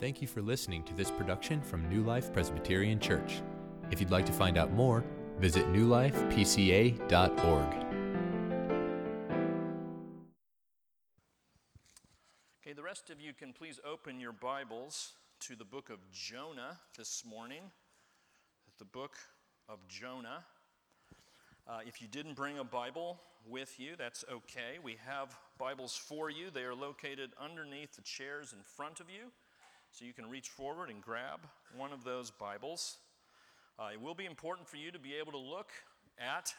Thank you for listening to this production from New Life Presbyterian Church. If you'd like to find out more, visit newlifepca.org. Okay, the rest of you can please open your Bibles to the book of Jonah this morning. The book of Jonah. Uh, if you didn't bring a Bible with you, that's okay. We have Bibles for you. They are located underneath the chairs in front of you. So you can reach forward and grab one of those Bibles. Uh, it will be important for you to be able to look at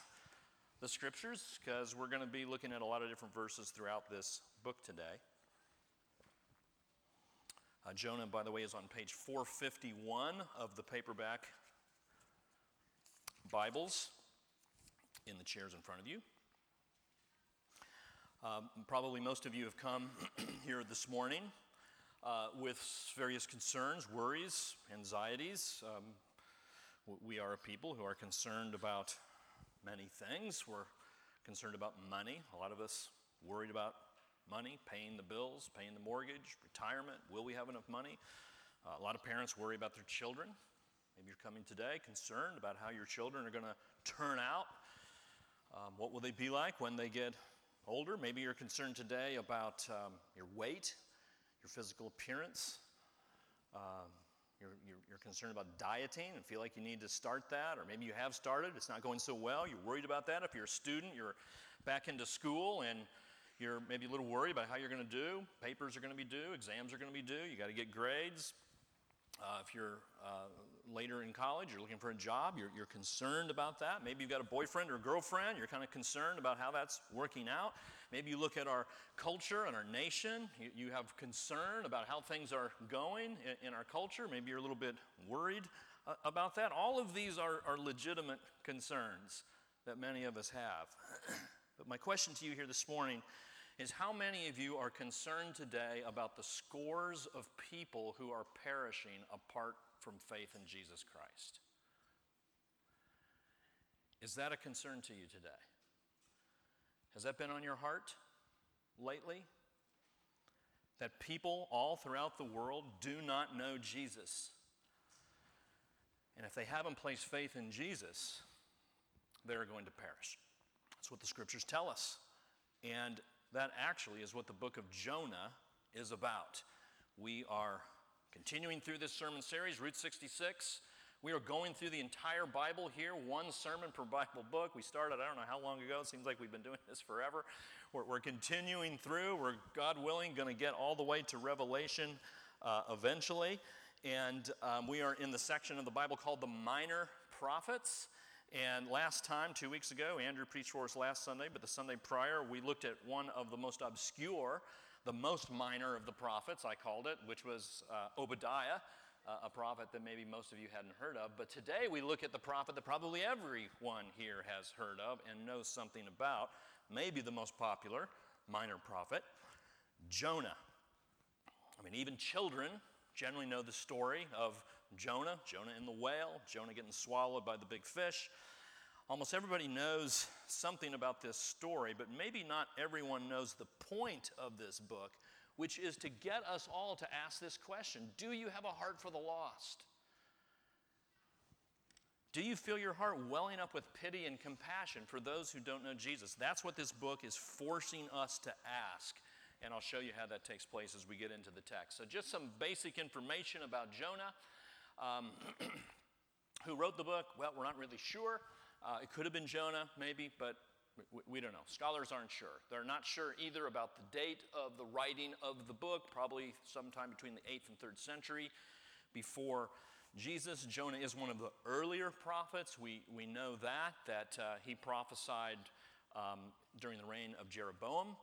the scriptures because we're going to be looking at a lot of different verses throughout this book today. Uh, Jonah, by the way, is on page 451 of the paperback Bibles in the chairs in front of you. Um, probably most of you have come here this morning uh, with various concerns, worries, anxieties. Um, we are a people who are concerned about many things. We're concerned about money. A lot of us worried about money, paying the bills, paying the mortgage, retirement. Will we have enough money? Uh, a lot of parents worry about their children. Maybe you're coming today concerned about how your children are going to turn out. Um, what will they be like when they get older? Maybe you're concerned today about um, your weight your physical appearance. Um, you're, you're, you're, concerned about dieting and feel like you need to start that, or maybe you have started, it's not going so well, you're worried about that. If you're a student, you're back into school and you're maybe a little worried about how you're going to do. Papers are going to be due, exams are going to be due, you got to get grades. Uh, if you're uh, later in college, you're looking for a job, you're, you're concerned about that. Maybe you've got a boyfriend or a girlfriend, you're kind of concerned about how that's working out. Maybe you look at our culture and our nation, you, you have concern about how things are going in, in, our culture. Maybe you're a little bit worried uh, about that. All of these are, are legitimate concerns that many of us have. but my question to you here this morning is how many of you are concerned today about the scores of people who are perishing apart from faith in Jesus Christ? Is that a concern to you today? Has that been on your heart lately? That people all throughout the world do not know Jesus. And if they haven't placed faith in Jesus, they're going to perish. That's what the scriptures tell us. And that actually is what the book of Jonah is about. We are continuing through this sermon series, Route 66. We are going through the entire Bible here, one sermon per Bible book. We started, I don't know how long ago, it seems like we've been doing this forever. We're, we're continuing through. We're, God willing, going to get all the way to Revelation uh, eventually. And um, we are in the section of the Bible called the Minor Prophets. And last time, two weeks ago, Andrew preached for us last Sunday, but the Sunday prior, we looked at one of the most obscure, the most minor of the prophets, I called it, which was uh, Obadiah, a prophet that maybe most of you hadn't heard of. But today we look at the prophet that probably everyone here has heard of and knows something about, maybe the most popular minor prophet, Jonah. I mean, even children generally know the story of Jonah, Jonah in the whale, Jonah getting swallowed by the big fish. Almost everybody knows something about this story, but maybe not everyone knows the point of this book, which is to get us all to ask this question Do you have a heart for the lost? Do you feel your heart welling up with pity and compassion for those who don't know Jesus? That's what this book is forcing us to ask. And I'll show you how that takes place as we get into the text. So, just some basic information about Jonah. Um, who wrote the book? Well, we're not really sure. Uh, it could have been Jonah, maybe, but we, we, don't know. Scholars aren't sure. They're not sure either about the date of the writing of the book, probably sometime between the 8th and 3rd century before Jesus. Jonah is one of the earlier prophets. We, we know that, that uh, he prophesied um, during the reign of Jeroboam,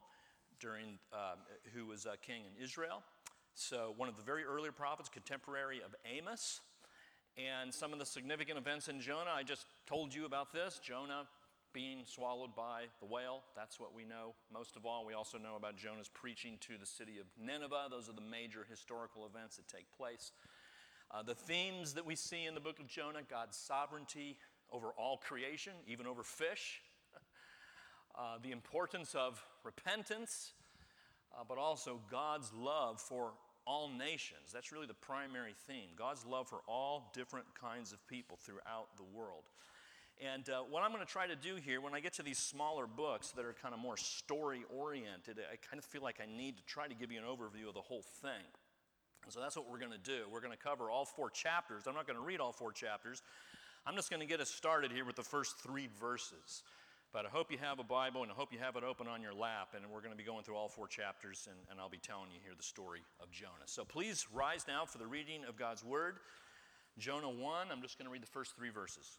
during, uh, who was a king in Israel. So, one of the very early prophets, contemporary of Amos. And some of the significant events in Jonah, I just told you about this. Jonah being swallowed by the whale, that's what we know most of all. We also know about Jonah's preaching to the city of Nineveh. Those are the major historical events that take place. Uh, the themes that we see in the book of Jonah God's sovereignty over all creation, even over fish, uh, the importance of repentance, uh, but also God's love for all nations. That's really the primary theme God's love for all different kinds of people throughout the world. And uh, what I'm going to try to do here, when I get to these smaller books that are kind of more story oriented, I kind of feel like I need to try to give you an overview of the whole thing. And so that's what we're going to do. We're going to cover all four chapters. I'm not going to read all four chapters. I'm just going to get us started here with the first three verses. But I hope you have a Bible and I hope you have it open on your lap. And we're going to be going through all four chapters, and, and I'll be telling you here the story of Jonah. So please rise now for the reading of God's Word. Jonah 1, I'm just going to read the first three verses.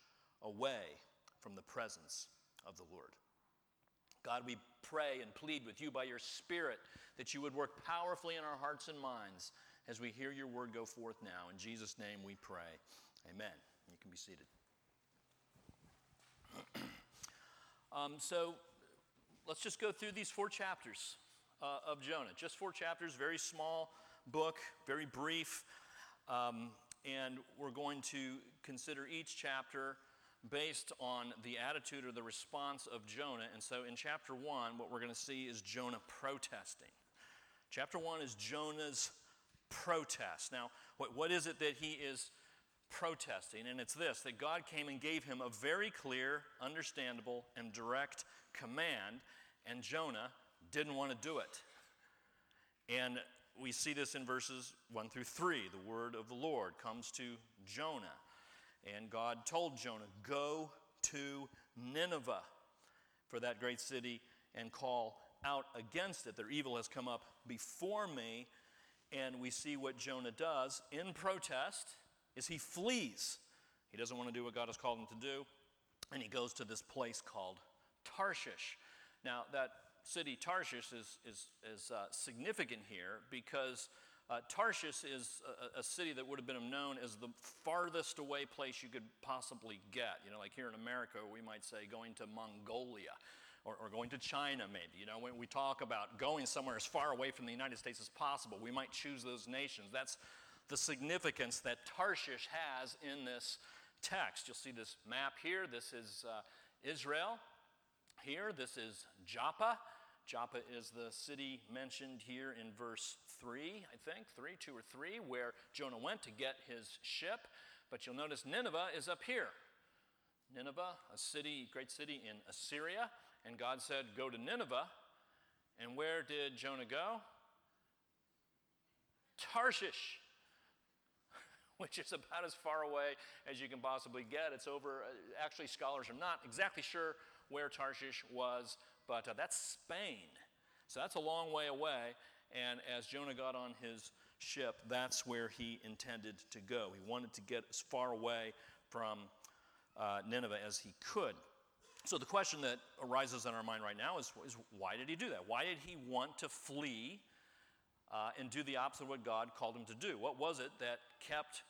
away from the presence of the Lord. God, we pray and plead with you by your Spirit that you would work powerfully in our hearts and minds as we hear your word go forth now. In Jesus' name we pray. Amen. You can be seated. um, so let's just go through these four chapters uh, of Jonah. Just four chapters, very small book, very brief. Um, and we're going to consider each chapter based on the attitude or the response of Jonah. And so in chapter 1, what we're going to see is Jonah protesting. Chapter 1 is Jonah's protest. Now, what, what is it that he is protesting? And it's this that God came and gave him a very clear, understandable, and direct command, and Jonah didn't want to do it. And we see this in verses 1 through 3. The word of the Lord comes to Jonah. And God told Jonah, Go to Nineveh for that great city and call out against it. Their evil has come up before me. And we see what Jonah does in protest is he flees. He doesn't want to do what God has called him to do. And he goes to this place called Tarshish. Now, that city Tarshish is, is, is uh, significant here because uh, Tarshish is a, a, city that would have been known as the farthest away place you could possibly get. You know, like here in America, we might say going to Mongolia or, or going to China, maybe. You know, when we talk about going somewhere as far away from the United States as possible, we might choose those nations. That's the significance that Tarshish has in this text. You'll see this map here. This is uh, Israel. Here, this is Joppa. Joppa is the city mentioned here in verse 3, I think, 3, 2 or 3, where Jonah went to get his ship. But you'll notice Nineveh is up here. Nineveh, a city, great city in Assyria. And God said, Go to Nineveh. And where did Jonah go? Tarshish, which is about as far away as you can possibly get. It's over, uh, actually, scholars are not exactly sure where Tarshish was, but uh, that's Spain. So that's a long way away. And as Jonah got on his ship, that's where he intended to go. He wanted to get as far away from uh, Nineveh as he could. So the question that arises in our mind right now is, is why did he do that? Why did he want to flee uh, and do the opposite of what God called him to do? What was it that kept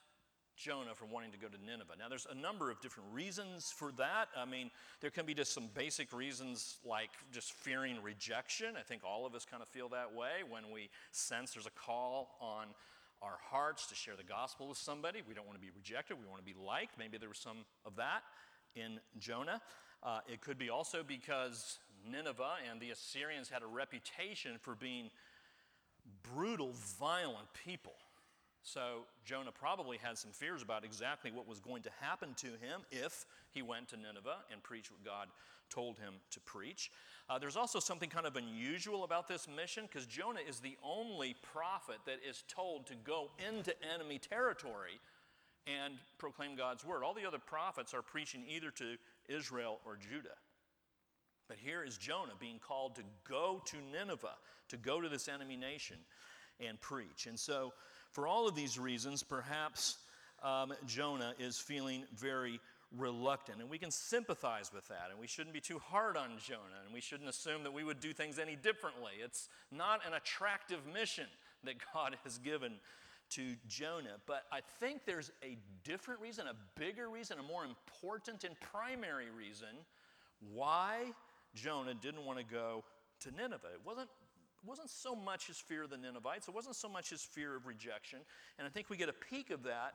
Jonah from wanting to go to Nineveh. Now, there's a number of different reasons for that. I mean, there can be just some basic reasons like just fearing rejection. I think all of us kind of feel that way when we sense there's a call on our hearts to share the gospel with somebody. We don't want to be rejected, we want to be liked. Maybe there was some of that in Jonah. Uh, it could be also because Nineveh and the Assyrians had a reputation for being brutal, violent people. So Jonah probably had some fears about exactly what was going to happen to him if he went to Nineveh and preached what God told him to preach. Uh, there's also something kind of unusual about this mission because Jonah is the only prophet that is told to go into enemy territory and proclaim God's word. All the other prophets are preaching either to Israel or Judah. But here is Jonah being called to go to Nineveh, to go to this enemy nation and preach. And so for all of these reasons, perhaps um, Jonah is feeling very reluctant. And we can sympathize with that. And we shouldn't be too hard on Jonah. And we shouldn't assume that we would do things any differently. It's not an attractive mission that God has given to Jonah. But I think there's a different reason, a bigger reason, a more important and primary reason why Jonah didn't want to go to Nineveh. It wasn't it wasn't so much his fear of the Ninevites, it wasn't so much his fear of rejection. And I think we get a peek of that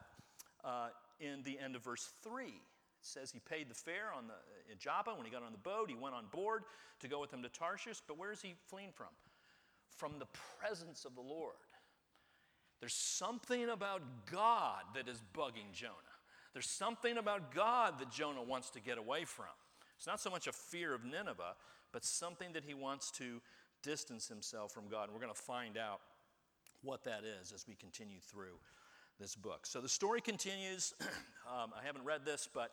uh, in the end of verse 3. It says he paid the fare on the, in Joppa when he got on the boat. He went on board to go with them to Tarshish. But where is he fleeing from? From the presence of the Lord. There's something about God that is bugging Jonah. There's something about God that Jonah wants to get away from. It's not so much a fear of Nineveh, but something that he wants to distance himself from God. And we're going to find out what that is as we continue through this book. So the story continues. um, I haven't read this, but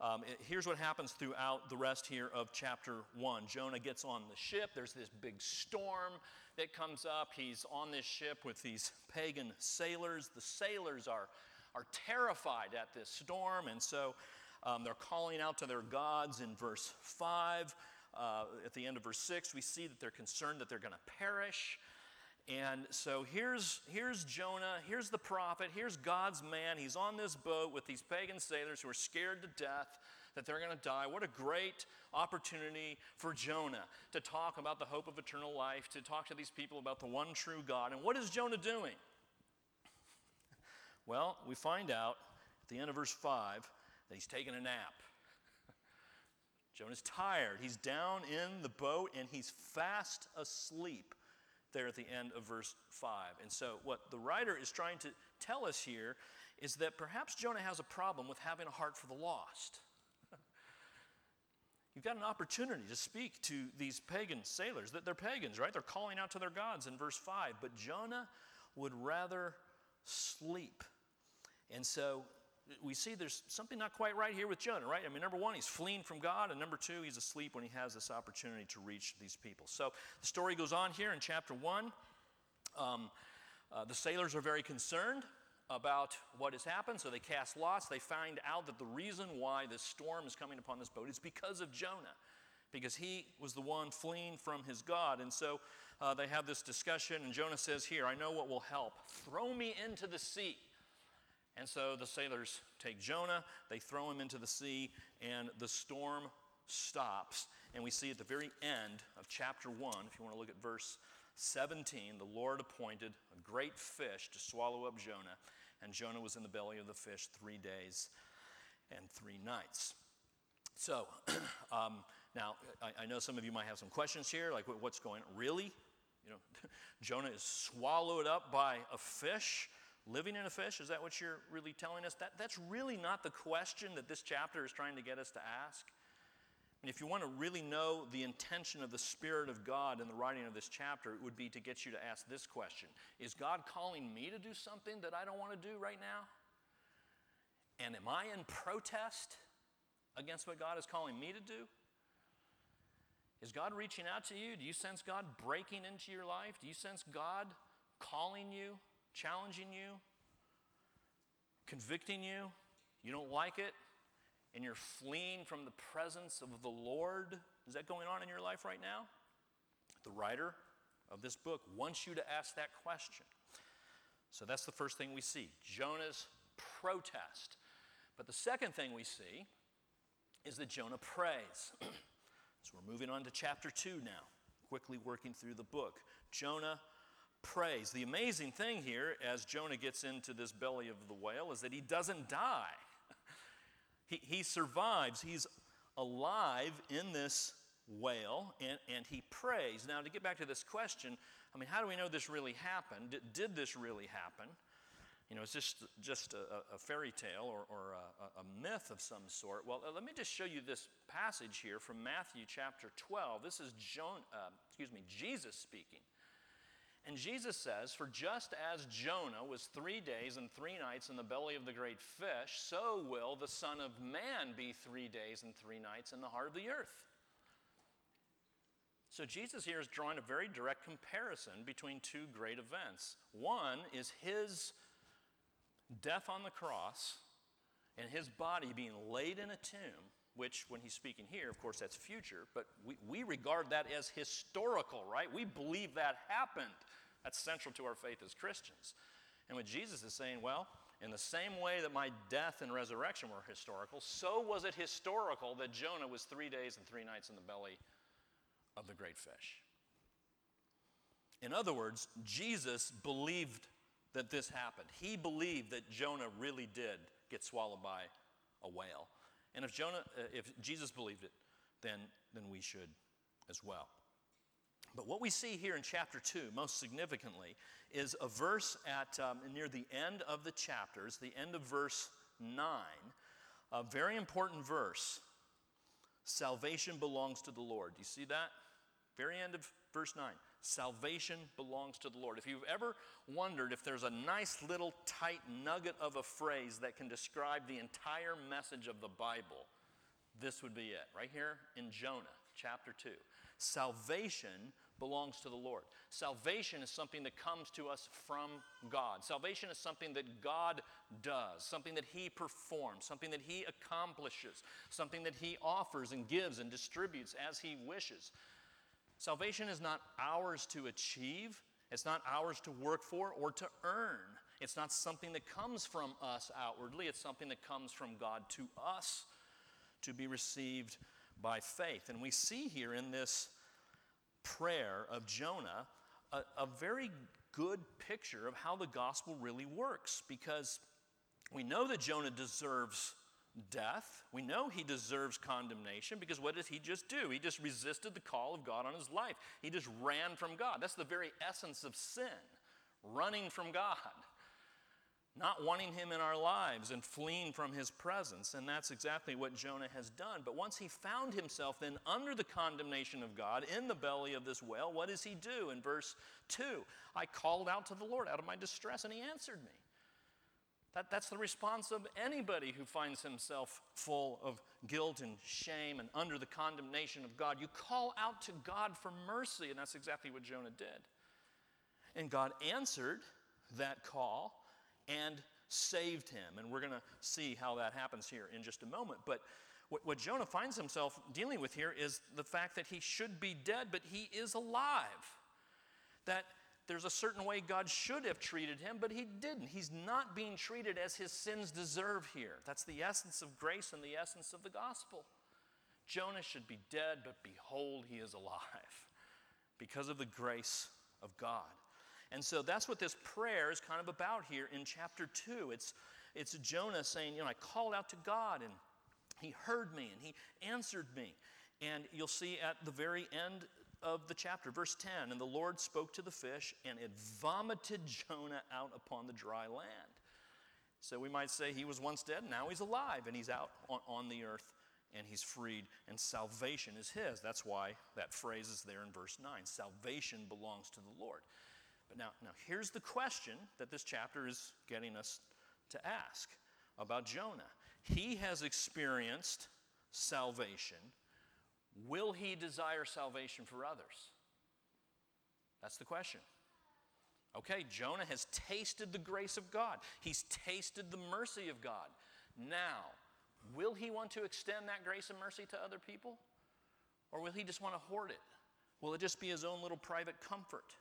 um, it, here's what happens throughout the rest here of chapter 1. Jonah gets on the ship. There's this big storm that comes up. He's on this ship with these pagan sailors. The sailors are, are terrified at this storm, and so um, they're calling out to their gods in verse 5. Uh, at the end of verse 6, we see that they're concerned that they're going to perish. And so here's, here's Jonah, here's the prophet, here's God's man. He's on this boat with these pagan sailors who are scared to death that they're going to die. What a great opportunity for Jonah to talk about the hope of eternal life, to talk to these people about the one true God. And what is Jonah doing? Well, we find out at the end of verse 5 that he's taking a nap. Jonah's tired. He's down in the boat and he's fast asleep there at the end of verse 5. And so, what the writer is trying to tell us here is that perhaps Jonah has a problem with having a heart for the lost. You've got an opportunity to speak to these pagan sailors. That They're pagans, right? They're calling out to their gods in verse 5. But Jonah would rather sleep. And so we see there's something not quite right here with Jonah, right? I mean, number one, he's fleeing from God, and number two, he's asleep when he has this opportunity to reach these people. So the story goes on here in chapter one. Um, uh, the sailors are very concerned about what has happened, so they cast lots. They find out that the reason why this storm is coming upon this boat is because of Jonah, because he was the one fleeing from his God. And so uh, they have this discussion, and Jonah says, Here, I know what will help. Throw me into the sea. And so the sailors take Jonah, they throw him into the sea, and the storm stops. And we see at the very end of chapter 1, if you want to look at verse 17, the Lord appointed a great fish to swallow up Jonah, and Jonah was in the belly of the fish three days and three nights. So, um, now I, I, know some of you might have some questions here, like what's going on? Really? You know, Jonah is swallowed up by a fish living in a fish? Is that what you're really telling us? That, that's really not the question that this chapter is trying to get us to ask. And if you want to really know the intention of the Spirit of God in the writing of this chapter, it would be to get you to ask this question Is God calling me to do something that I don't want to do right now? And am I in protest against what God is calling me to do? Is God reaching out to you? Do you sense God breaking into your life? Do you sense God calling you challenging you, convicting you, you don't like it, and you're fleeing from the presence of the Lord? Is that going on in your life right now? The writer of this book wants you to ask that question. So that's the first thing we see Jonah's protest. But the second thing we see is that Jonah prays. so we're moving on to chapter 2 now, quickly working through the book. Jonah prays. The amazing thing here, as Jonah gets into this belly of the whale, is that he doesn't die. he, he survives. He's alive in this whale, and, and he prays. Now, to get back to this question, I mean, how do we know this really happened? Did, did this really happen? You know, it's just, just a, a fairy tale or, or a, a, myth of some sort. Well, let me just show you this passage here from Matthew chapter 12. This is John, uh, excuse me, Jesus speaking. And Jesus says, For just as Jonah was three days and three nights in the belly of the great fish, so will the Son of Man be three days and three nights in the heart of the earth. So Jesus here is drawing a very direct comparison between two great events. One is his death on the cross, and his body being laid in a tomb, which, when he's speaking here, of course, that's future, but we, we regard that as historical, right? We believe that happened. That's central to our faith as Christians. And what Jesus is saying, well, in the same way that my death and resurrection were historical, so was it historical that Jonah was three days and three nights in the belly of the great fish. In other words, Jesus believed that this happened. He believed that Jonah really did get swallowed by a whale. And if Jonah, uh, if Jesus believed it, then, then we should as well. But what we see here in chapter 2, most significantly, is a verse at um, near the end of the chapters, the end of verse 9, a very important verse. Salvation belongs to the Lord. Do you see that? Very end of verse 9. Salvation belongs to the Lord. If you've ever wondered if there's a nice little tight nugget of a phrase that can describe the entire message of the Bible, this would be it, right here in Jonah chapter 2. Salvation belongs to the Lord. Salvation is something that comes to us from God. Salvation is something that God does, something that He performs, something that He accomplishes, something that He offers and gives and distributes as He wishes. Salvation is not ours to achieve, it's not ours to work for or to earn. It's not something that comes from us outwardly, it's something that comes from God to us to be received by faith. And we see here in this prayer of Jonah a, a very good picture of how the gospel really works because we know that Jonah deserves death. We know he deserves condemnation because what did he just do? He just resisted the call of God on his life. He just ran from God. That's the very essence of sin running from God, not wanting him in our lives and fleeing from his presence. And that's exactly what Jonah has done. But once he found himself then under the condemnation of God in the belly of this whale, what does he do? In verse 2, I called out to the Lord out of my distress, and he answered me. That, that's the response of anybody who finds himself full of guilt and shame and under the condemnation of God. You call out to God for mercy, and that's exactly what Jonah did. And God answered that call and saved him. And we're going to see how that happens here in just a moment. But what, what Jonah finds himself dealing with here is the fact that he should be dead, but he is alive. That there's a certain way God should have treated him, but he didn't. He's not being treated as his sins deserve here. That's the essence of grace and the essence of the gospel. Jonah should be dead, but behold, he is alive because of the grace of God. And so that's what this prayer is kind of about here in chapter 2. It's, it's Jonah saying, You know, I called out to God and he heard me and he answered me. And you'll see at the very end of the chapter, verse 10 And the Lord spoke to the fish, and it vomited Jonah out upon the dry land. So we might say he was once dead, now he's alive, and he's out on, on the earth, and he's freed, and salvation is his. That's why that phrase is there in verse 9 salvation belongs to the Lord. But now, now here's the question that this chapter is getting us to ask about Jonah. He has experienced salvation Will he desire salvation for others? That's the question. Okay, Jonah has tasted the grace of God, he's tasted the mercy of God. Now, will he want to extend that grace and mercy to other people? Or will he just want to hoard it? Will it just be his own little private comfort?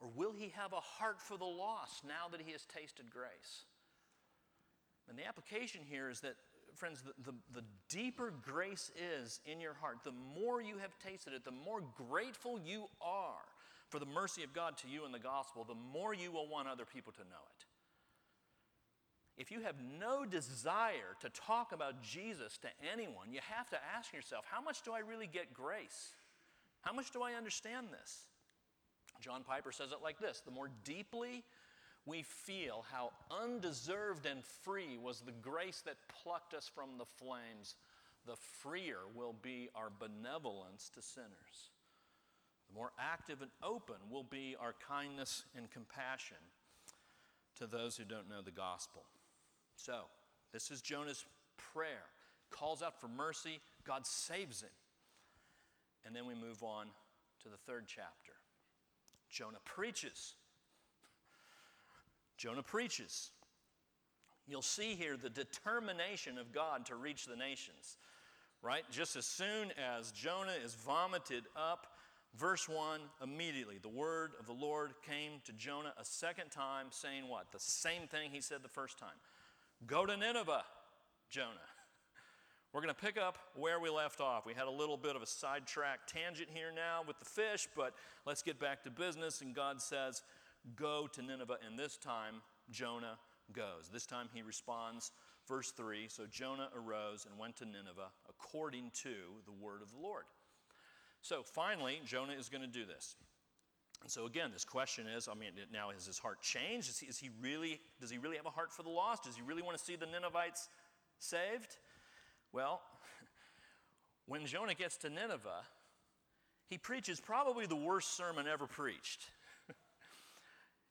Or will he have a heart for the lost now that he has tasted grace? And the application here is that friends, the, the, the, deeper grace is in your heart, the more you have tasted it, the more grateful you are for the mercy of God to you in the gospel, the more you will want other people to know it. If you have no desire to talk about Jesus to anyone, you have to ask yourself, how much do I really get grace? How much do I understand this? John Piper says it like this The more deeply we feel how undeserved and free was the grace that plucked us from the flames, the freer will be our benevolence to sinners. The more active and open will be our kindness and compassion to those who don't know the gospel. So, this is Jonah's prayer. Calls out for mercy, God saves him. And then we move on to the third chapter. Jonah preaches Jonah preaches. you'll see here the determination of God to reach the nations, right? Just as soon as Jonah is vomited up, verse 1, immediately the word of the Lord came to Jonah a second time, saying what? The same thing he said the first time Go to Nineveh, Jonah. We're going to pick up where we left off. We had a little bit of a sidetrack tangent here now with the fish, but let's get back to business. And God says, Go to Nineveh. And this time, Jonah goes. This time he responds, verse 3 So Jonah arose and went to Nineveh according to the word of the Lord. So finally, Jonah is going to do this. And so again, this question is, I mean, now has his heart changed? Is he, is he really, does he really have a heart for the lost? Does he really want to see the Ninevites saved? Well, when Jonah gets to Nineveh, he preaches probably the worst sermon ever preached.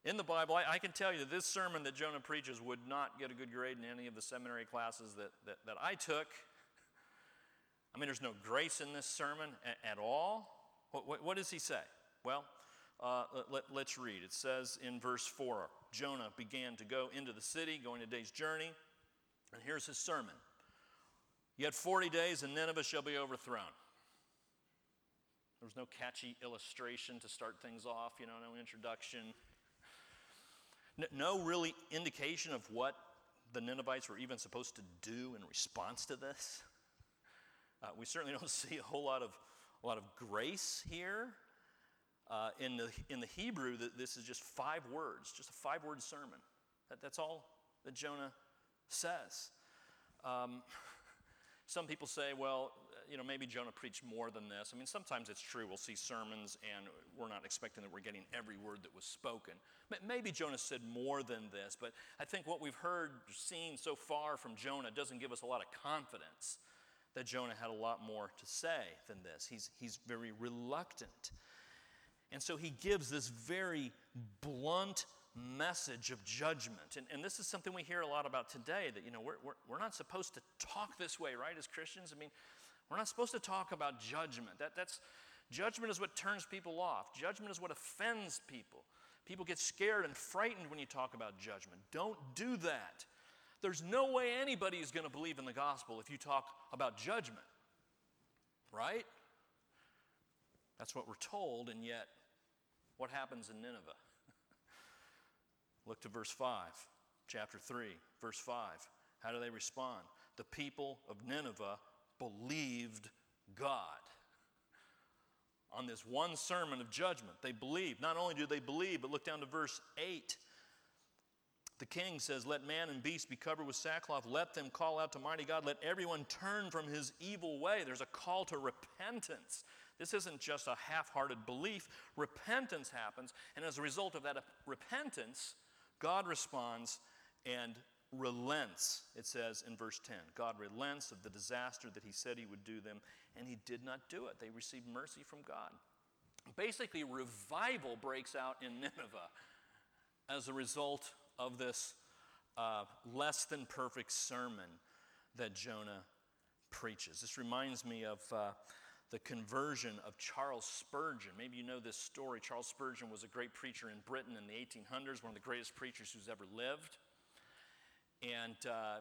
In the Bible, I, I, can tell you that this sermon that Jonah preaches would not get a good grade in any of the seminary classes that, that, that I took. I mean, there's no grace in this sermon at, at all. What, what, what, does he say? Well, uh, let, let's read. It says in verse 4 Jonah began to go into the city, going a day's journey. And here's his sermon Yet 40 days and Nineveh shall be overthrown. There was no catchy illustration to start things off, you know, no introduction. No really indication of what the Ninevites were even supposed to do in response to this. Uh, we certainly don't see a whole lot of, a lot of grace here. Uh, in, the, in the Hebrew, this is just five words, just a five word sermon. That, that's all that Jonah says. Um, some people say, well, you know, maybe Jonah preached more than this. I mean, sometimes it's true. We'll see sermons and we're not expecting that we're getting every word that was spoken. Maybe Jonah said more than this, but I think what we've heard, seen so far from Jonah doesn't give us a lot of confidence that Jonah had a lot more to say than this. He's, he's very reluctant. And so he gives this very blunt message of judgment. And, and this is something we hear a lot about today that, you know, we're, we're, we're not supposed to talk this way, right, as Christians? I mean, we're not supposed to talk about judgment. That, that's, judgment is what turns people off, judgment is what offends people. People get scared and frightened when you talk about judgment. Don't do that. There's no way anybody is going to believe in the gospel if you talk about judgment, right? That's what we're told, and yet, what happens in Nineveh? Look to verse 5, chapter 3, verse 5. How do they respond? The people of Nineveh believed God. On this one sermon of judgment, they believed. Not only do they believe, but look down to verse 8. The king says, Let man and beast be covered with sackcloth. Let them call out to mighty God. Let everyone turn from his evil way. There's a call to repentance. This isn't just a half hearted belief. Repentance happens. And as a result of that repentance, God responds and relents, it says in verse 10. God relents of the disaster that he said he would do them, and he did not do it. They received mercy from God. Basically, revival breaks out in Nineveh as a result of this uh, less than perfect sermon that Jonah preaches. This reminds me of. Uh, the conversion of Charles Spurgeon. Maybe you know this story. Charles Spurgeon was a great preacher in Britain in the 1800s, one of the greatest preachers who's ever lived. And uh,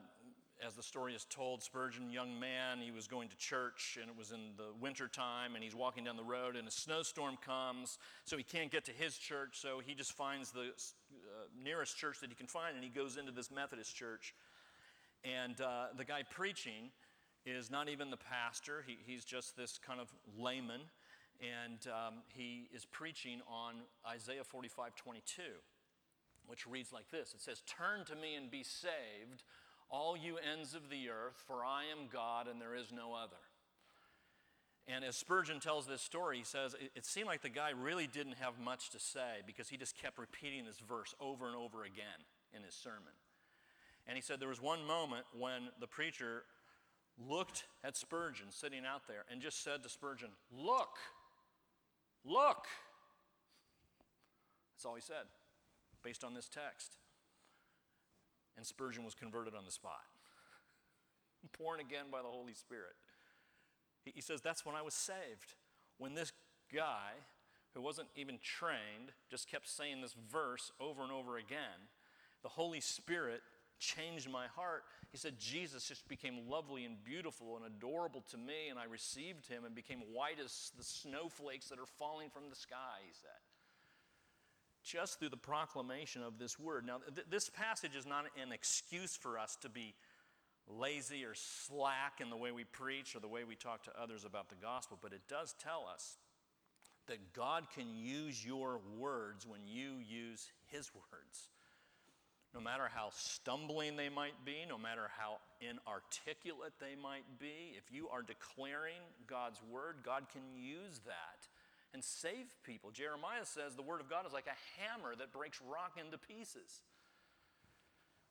as the story is told, Spurgeon, young man, he was going to church and it was in the winter time and he's walking down the road and a snowstorm comes, so he can't get to his church, so he just finds the uh, nearest church that he can find and he goes into this Methodist church. And uh, the guy preaching is not even the pastor, he, he's just this kind of layman, and um, he is preaching on Isaiah 45 22, which reads like this It says, Turn to me and be saved, all you ends of the earth, for I am God and there is no other. And as Spurgeon tells this story, he says it, it seemed like the guy really didn't have much to say because he just kept repeating this verse over and over again in his sermon. And he said there was one moment when the preacher looked at Spurgeon sitting out there and just said to Spurgeon, Look, look. That's all he said, based on this text. And Spurgeon was converted on the spot, born again by the Holy Spirit. He, he says, That's when I was saved. When this guy, who wasn't even trained, just kept saying this verse over and over again, the Holy Spirit changed my heart. He said, Jesus just became lovely and beautiful and adorable to me, and I received him and became white as the snowflakes that are falling from the sky, he said. Just through the proclamation of this word. Now, th- this passage is not an excuse for us to be lazy or slack in the way we preach or the way we talk to others about the gospel, but it does tell us that God can use your words when you use His words. No matter how stumbling they might be, no matter how inarticulate they might be, if you are declaring God's word, God can use that and save people. Jeremiah says the word of God is like a hammer that breaks rock into pieces.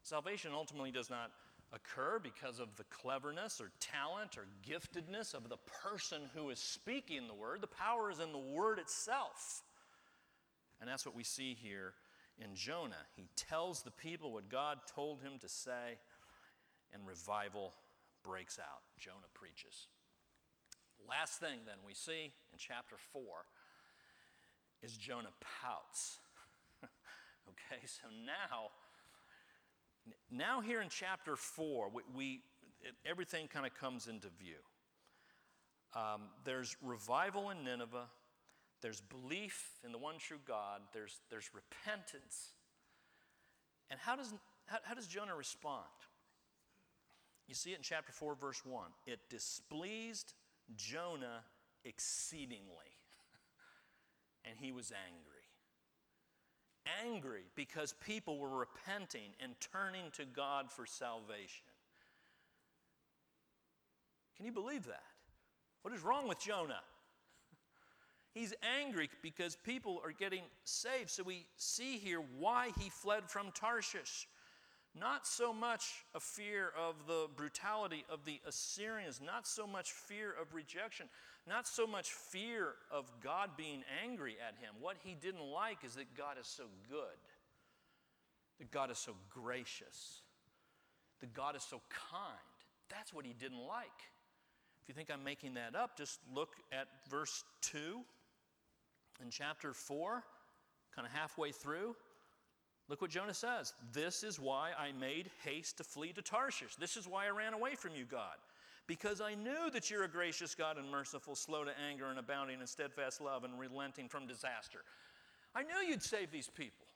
Salvation ultimately does not occur because of the cleverness or talent or giftedness of the person who is speaking the word. The power is in the word itself. And that's what we see here in Jonah. He tells the people what God told him to say, and revival breaks out. Jonah preaches. Last thing then we see in chapter 4 is Jonah pouts. okay, so now now, here in chapter 4, we, we it, everything kind of comes into view. Um, there's revival in Nineveh, there's belief in the one true God, there's, there's repentance. And how does, how, how does Jonah respond? You see it in chapter 4, verse 1. It displeased Jonah exceedingly, and he was angry angry because people were repenting and turning to God for salvation. Can you believe that? What is wrong with Jonah? He's angry because people are getting saved. So we see here why he fled from Tarshish. Not so much a fear of the brutality of the Assyrians, not so much fear of rejection, not so much fear of God being angry at him. What he didn't like is that God is so good, that God is so gracious, that God is so kind. That's what he didn't like. If you think I'm making that up, just look at verse 2 in chapter 4, kind of halfway through. Look what Jonah says. This is why I made haste to flee to Tarshish. This is why I ran away from you, God because I knew that you're a gracious God and merciful, slow to anger and abounding in steadfast love and relenting from disaster. I knew you'd save these people.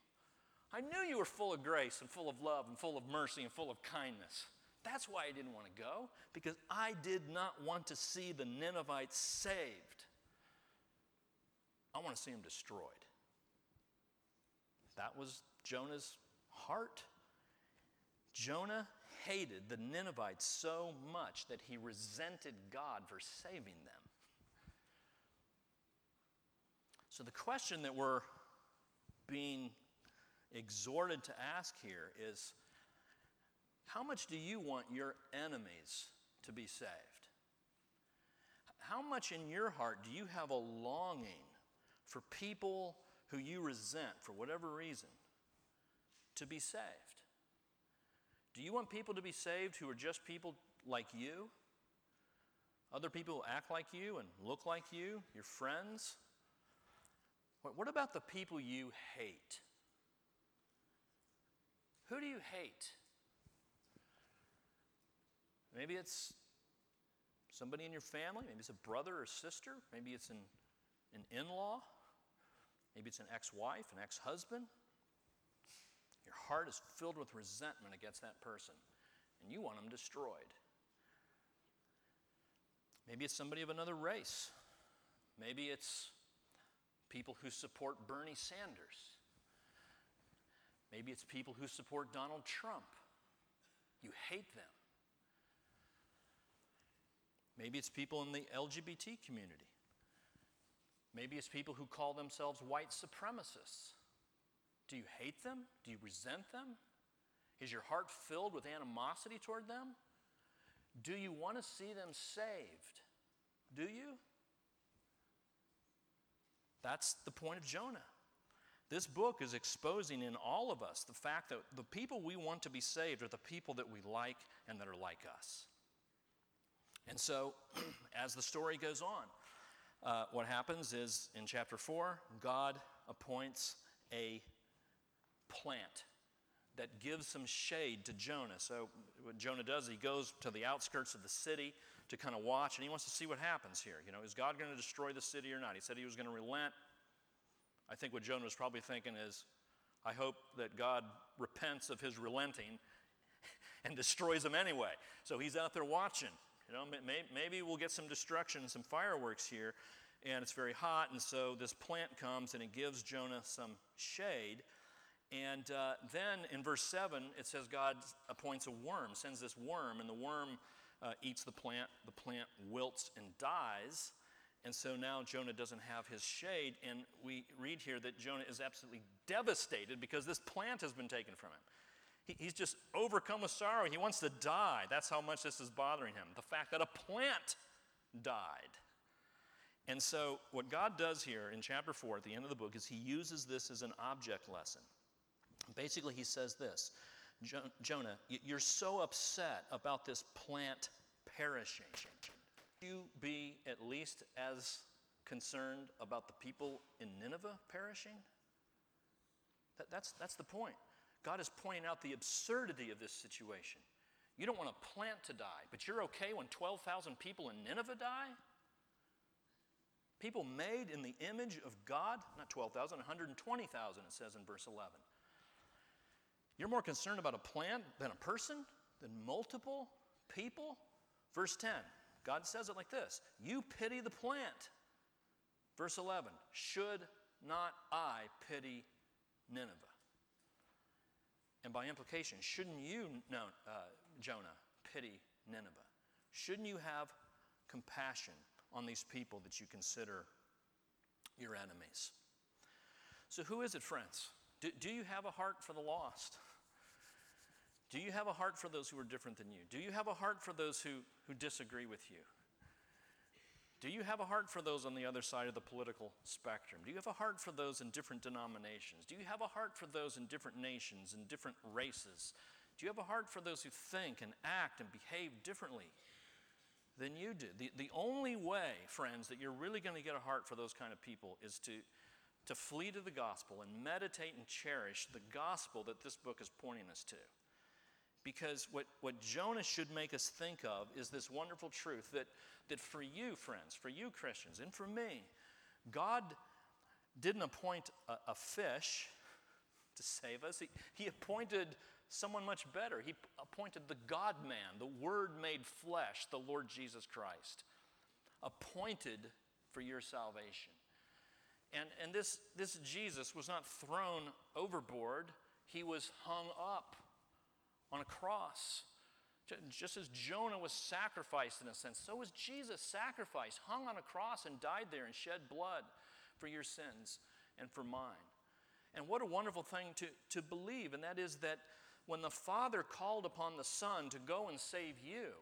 I knew you were full of grace and full of love and full of mercy and full of kindness. That's why I didn't want to go, because I did not want to see the Ninevites saved. I want to see them destroyed. That was Jonah's heart. Jonah hated the Ninevites so much that he resented God for saving them. So, the question that we're being exhorted to ask here is how much do you want your enemies to be saved? How much in your heart do you have a longing for people who you resent for whatever reason to be saved? Do you want people to be saved who are just people like you? Other people who act like you and look like you, your friends? What about the people you hate? Who do you hate? Maybe it's somebody in your family, maybe it's a brother or sister, maybe it's an, an in law, maybe it's an ex wife, an ex husband. Your heart is filled with resentment against that person, and you want them destroyed. Maybe it's somebody of another race. Maybe it's people who support Bernie Sanders. Maybe it's people who support Donald Trump. You hate them. Maybe it's people in the LGBT community. Maybe it's people who call themselves white supremacists. Do you hate them? Do you resent them? Is your heart filled with animosity toward them? Do you want to see them saved? Do you? That's the point of Jonah. This book is exposing in all of us the fact that the people we want to be saved are the people that we like and that are like us. And so, as the story goes on, uh, what happens is in chapter 4, God appoints a plant that gives some shade to Jonah. So, what Jonah does, he goes to the outskirts of the city to kind of watch, and he wants to see what happens here. You know, is God going to destroy the city or not? He said he was going to relent. I think what Jonah was probably thinking is, I hope that God repents of his relenting and destroys him anyway. So he's out there watching. You know, maybe we'll get some destruction and some fireworks here. And it's very hot, and so this plant comes and it gives Jonah some shade. And uh, then in verse 7, it says God appoints a worm, sends this worm, and the worm uh, eats the plant. The plant wilts and dies. And so now Jonah doesn't have his shade. And we read here that Jonah is absolutely devastated because this plant has been taken from him. He, he's just overcome with sorrow. He wants to die. That's how much this is bothering him. The fact that a plant died. And so, what God does here in chapter 4 at the end of the book is he uses this as an object lesson. Basically, he says this Jonah, you're so upset about this plant perishing. You be at least as concerned about the people in Nineveh perishing? That, that's, that's the point. God is pointing out the absurdity of this situation. You don't want a plant to die, but you're okay when 12,000 people in Nineveh die? People made in the image of God, not 12,000, 120,000, it says in verse 11. You're more concerned about a plant than a person, than multiple people? Verse 10, God says it like this You pity the plant. Verse 11, should not I pity Nineveh? And by implication, shouldn't you, no, uh, Jonah, pity Nineveh? Shouldn't you have compassion on these people that you consider your enemies? So, who is it, friends? Do, do you have a heart for the lost? Do you have a heart for those who are different than you? Do you have a heart for those who, who disagree with you? Do you have a heart for those on the other side of the political spectrum? Do you have a heart for those in different denominations? Do you have a heart for those in different nations and different races? Do you have a heart for those who think and act and behave differently than you do? The, the only way, friends, that you're really going to get a heart for those kind of people is to, to flee to the gospel and meditate and cherish the gospel that this book is pointing us to. Because what, what Jonah should make us think of is this wonderful truth that, that for you, friends, for you Christians, and for me, God didn't appoint a, a fish to save us, he, he appointed someone much better. He appointed the God man, the Word made flesh, the Lord Jesus Christ, appointed for your salvation. And, and this, this Jesus was not thrown overboard, he was hung up on a cross. Just as Jonah was sacrificed in a sense, so was Jesus sacrificed, hung on a cross and died there and shed blood for your sins and for mine. And what a wonderful thing to, to believe, and that is that when the Father called upon the Son to go and save you,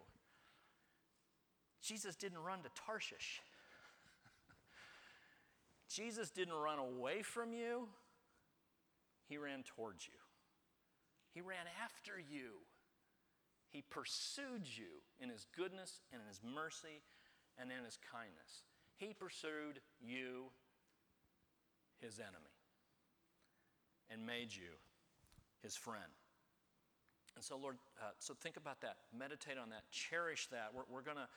Jesus didn't run to Tarshish. Jesus didn't run away from you, He ran towards you. He ran after you. He pursued you in His goodness and in His mercy and in His kindness. He pursued you, His enemy, and made you His friend. And so, Lord, uh, so think about that. Meditate on that. Cherish that. We're, we're going to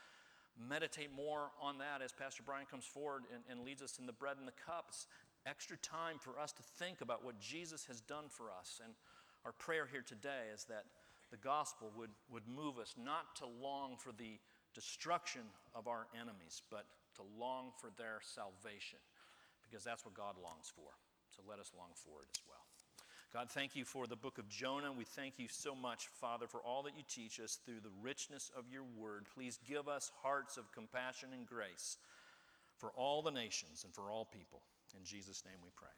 meditate more on that as Pastor Brian comes forward and, and leads us in the bread and the cups. Extra time for us to think about what Jesus has done for us and our prayer here today is that the gospel would, would move us not to long for the destruction of our enemies, but to long for their salvation, because that's what God longs for. So let us long for it as well. God, thank you for the book of Jonah. We thank you so much, Father, for all that you teach us through the richness of your word. Please give us hearts of compassion and grace for all the nations and for all people. In Jesus' name we pray.